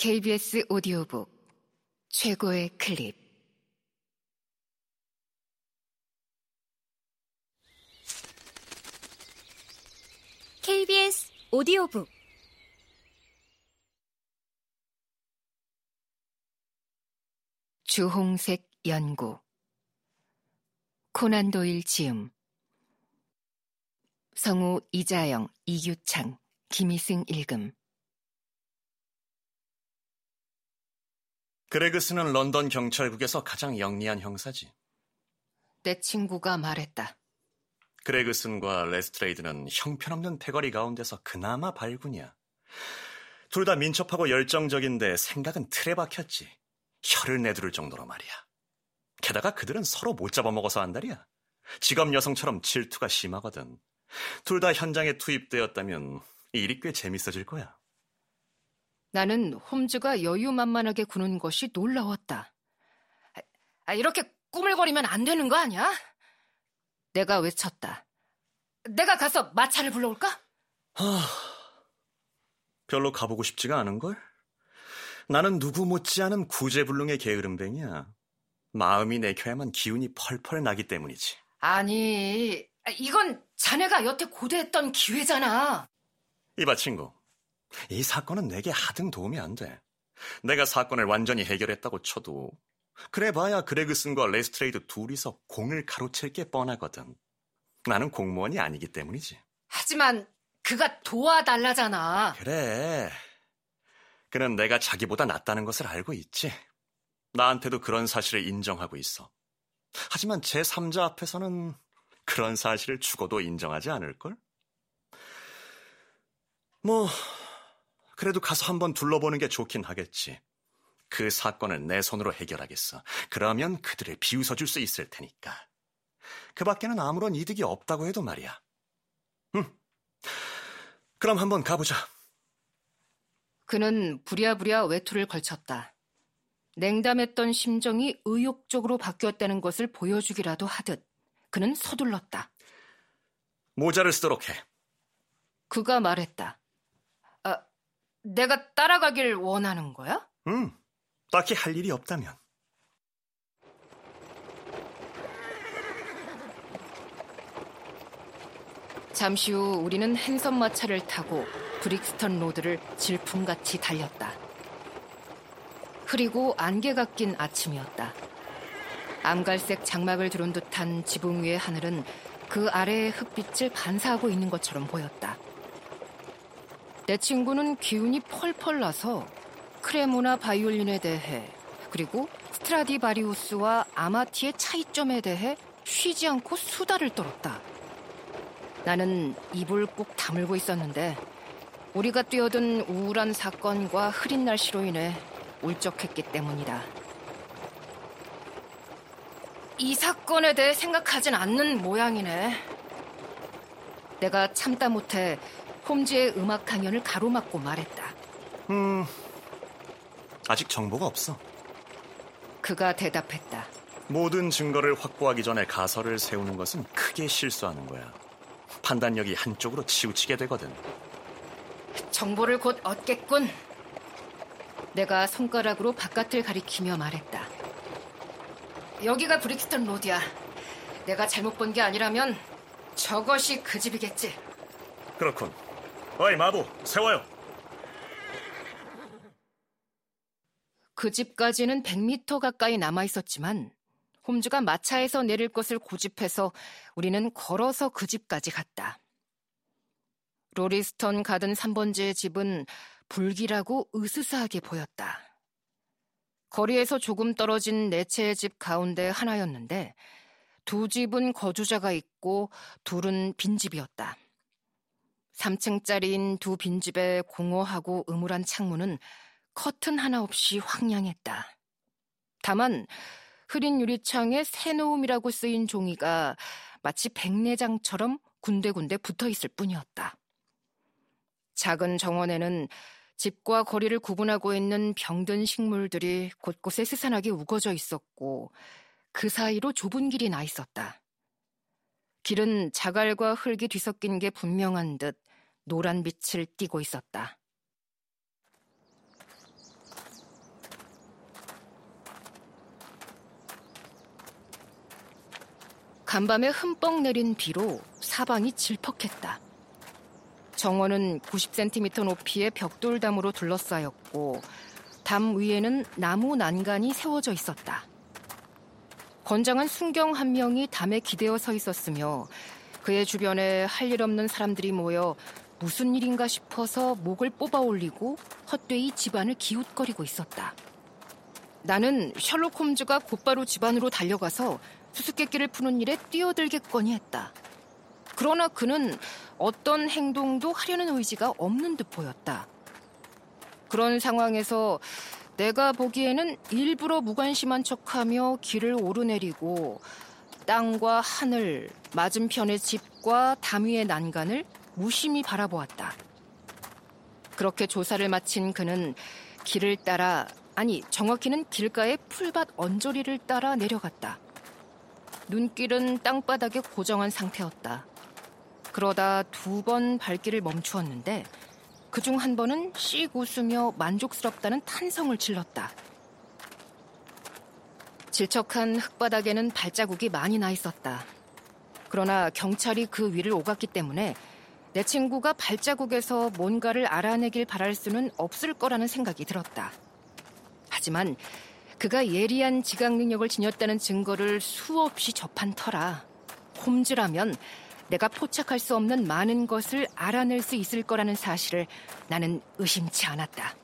KBS 오디오북 최고의 클립. KBS 오디오북. 주홍색 연구. 코난 도일 지음. 성우 이자영, 이규창, 김희승 읽음 그레그슨은 런던 경찰국에서 가장 영리한 형사지. 내 친구가 말했다. 그레그슨과 레스트레이드는 형편없는 패거리 가운데서 그나마 발군이야. 둘 다 민첩하고 열정적인데 생각은 틀에 박혔지. 혀를 내두를 정도로 말이야. 게다가 그들은 서로 못 잡아먹어서 안달이야. 직업 여성처럼 질투가 심하거든. 둘 다 현장에 투입되었다면 일이 꽤 재밌어질 거야. 나는 홈즈가 여유만만하게 구는 것이 놀라웠다. 아, 이렇게 꾸물거리면 안 되는 거 아니야? 내가 외쳤다. 내가 가서 마차를 불러올까? 하... 별로 가보고 싶지가 않은걸? 나는 누구 못지않은 구제불능의 게으름뱅이야. 마음이 내켜야만 기운이 펄펄 나기 때문이지. 아니, 이건 자네가 여태 고대했던 기회잖아. 이봐, 친구. 이 사건은 내게 하등 도움이 안 돼. 내가 사건을 완전히 해결했다고 쳐도 그래 봐야 그레그슨과 레스트레이드 둘이서 공을 가로챌 게 뻔하거든. 나는 공무원이 아니기 때문이지. 하지만 그가 도와달라잖아. 그래. 그는 내가 자기보다 낫다는 것을 알고 있지. 나한테도 그런 사실을 인정하고 있어. 하지만 제 3자 앞에서는 그런 사실을 죽어도 인정하지 않을걸? 뭐, 그래도 가서 한번 둘러보는 게 좋긴 하겠지. 그 사건을 내 손으로 해결하겠어. 그러면 그들을 비웃어 줄 수 있을 테니까. 그 밖에는 아무런 이득이 없다고 해도 말이야. 응. 그럼 한번 가보자. 그는 부랴부랴 외투를 걸쳤다. 냉담했던 심정이 의욕적으로 바뀌었다는 것을 보여주기라도 하듯 그는 서둘렀다. 모자를 쓰도록 해. 그가 말했다. 내가 따라가길 원하는 거야? 응. 딱히 할 일이 없다면. 잠시 후 우리는 핸섬 마차를 타고 브릭스턴 로드를 질풍같이 달렸다. 흐리고 안개가 낀 아침이었다. 암갈색 장막을 두른 듯한 지붕 위의 하늘은 그 아래의 흙빛을 반사하고 있는 것처럼 보였다. 내 친구는 기운이 펄펄 나서 크레모나 바이올린에 대해 그리고 스트라디바리우스와 아마티의 차이점에 대해 쉬지 않고 수다를 떨었다. 나는 입을 꼭 다물고 있었는데 우리가 뛰어든 우울한 사건과 흐린 날씨로 인해 울적했기 때문이다. 이 사건에 대해 생각하진 않는 모양이네. 내가 참다 못해 홈즈의 음악 강연을 가로막고 말했다. 음, 아직 정보가 없어. 그가 대답했다. 모든 증거를 확보하기 전에 가설을 세우는 것은 크게 실수하는 거야. 판단력이 한쪽으로 치우치게 되거든. 정보를 곧 얻겠군. 내가 손가락으로 바깥을 가리키며 말했다. 여기가 브릭스턴 로드야. 내가 잘못 본 게 아니라면 저것이 그 집이겠지. 그렇군. 어이, 마부, 세워요. 그 집까지는 100m 가까이 남아 있었지만 홈즈가 마차에서 내릴 것을 고집해서 우리는 걸어서 그 집까지 갔다. 로리스턴 가든 3번지의 집은 불길하고 으스스하게 보였다. 거리에서 조금 떨어진 네 채의 집 가운데 하나였는데 두 집은 거주자가 있고 둘은 빈집이었다. 3층짜리인 두 빈집의 공허하고 음울한 창문은 커튼 하나 없이 황량했다. 다만 흐린 유리창에 새노음이라고 쓰인 종이가 마치 백내장처럼 군데군데 붙어 있을 뿐이었다. 작은 정원에는 집과 거리를 구분하고 있는 병든 식물들이 곳곳에 스산하게 우거져 있었고 그 사이로 좁은 길이 나 있었다. 길은 자갈과 흙이 뒤섞인 게 분명한 듯 노란 빛을 띠고 있었다. 간밤에 흠뻑 내린 비로 사방이 질퍽했다. 정원은 90cm 높이의 벽돌담으로 둘러싸였고 담 위에는 나무 난간이 세워져 있었다. 건장한 순경 한 명이 담에 기대어 서 있었으며 그의 주변에 할 일 없는 사람들이 모여 무슨 일인가 싶어서 목을 뽑아 올리고 헛되이 집안을 기웃거리고 있었다. 나는 셜록 홈즈가 곧바로 집안으로 달려가서 수수께끼를 푸는 일에 뛰어들겠거니 했다. 그러나 그는 어떤 행동도 하려는 의지가 없는 듯 보였다. 그런 상황에서 내가 보기에는 일부러 무관심한 척하며 길을 오르내리고 땅과 하늘, 맞은편의 집과 담 위의 난간을 무심히 바라보았다. 그렇게 조사를 마친 그는 길을 따라, 아니, 정확히는 길가의 풀밭 언저리를 따라 내려갔다. 눈길은 땅바닥에 고정한 상태였다. 그러다 두 번 발길을 멈추었는데 그 중 한 번은 씩 웃으며 만족스럽다는 탄성을 질렀다. 질척한 흙바닥에는 발자국이 많이 나 있었다. 그러나 경찰이 그 위를 오갔기 때문에 내 친구가 발자국에서 뭔가를 알아내길 바랄 수는 없을 거라는 생각이 들었다. 하지만 그가 예리한 지각 능력을 지녔다는 증거를 수없이 접한 터라 홈즈라면 내가 포착할 수 없는 많은 것을 알아낼 수 있을 거라는 사실을 나는 의심치 않았다.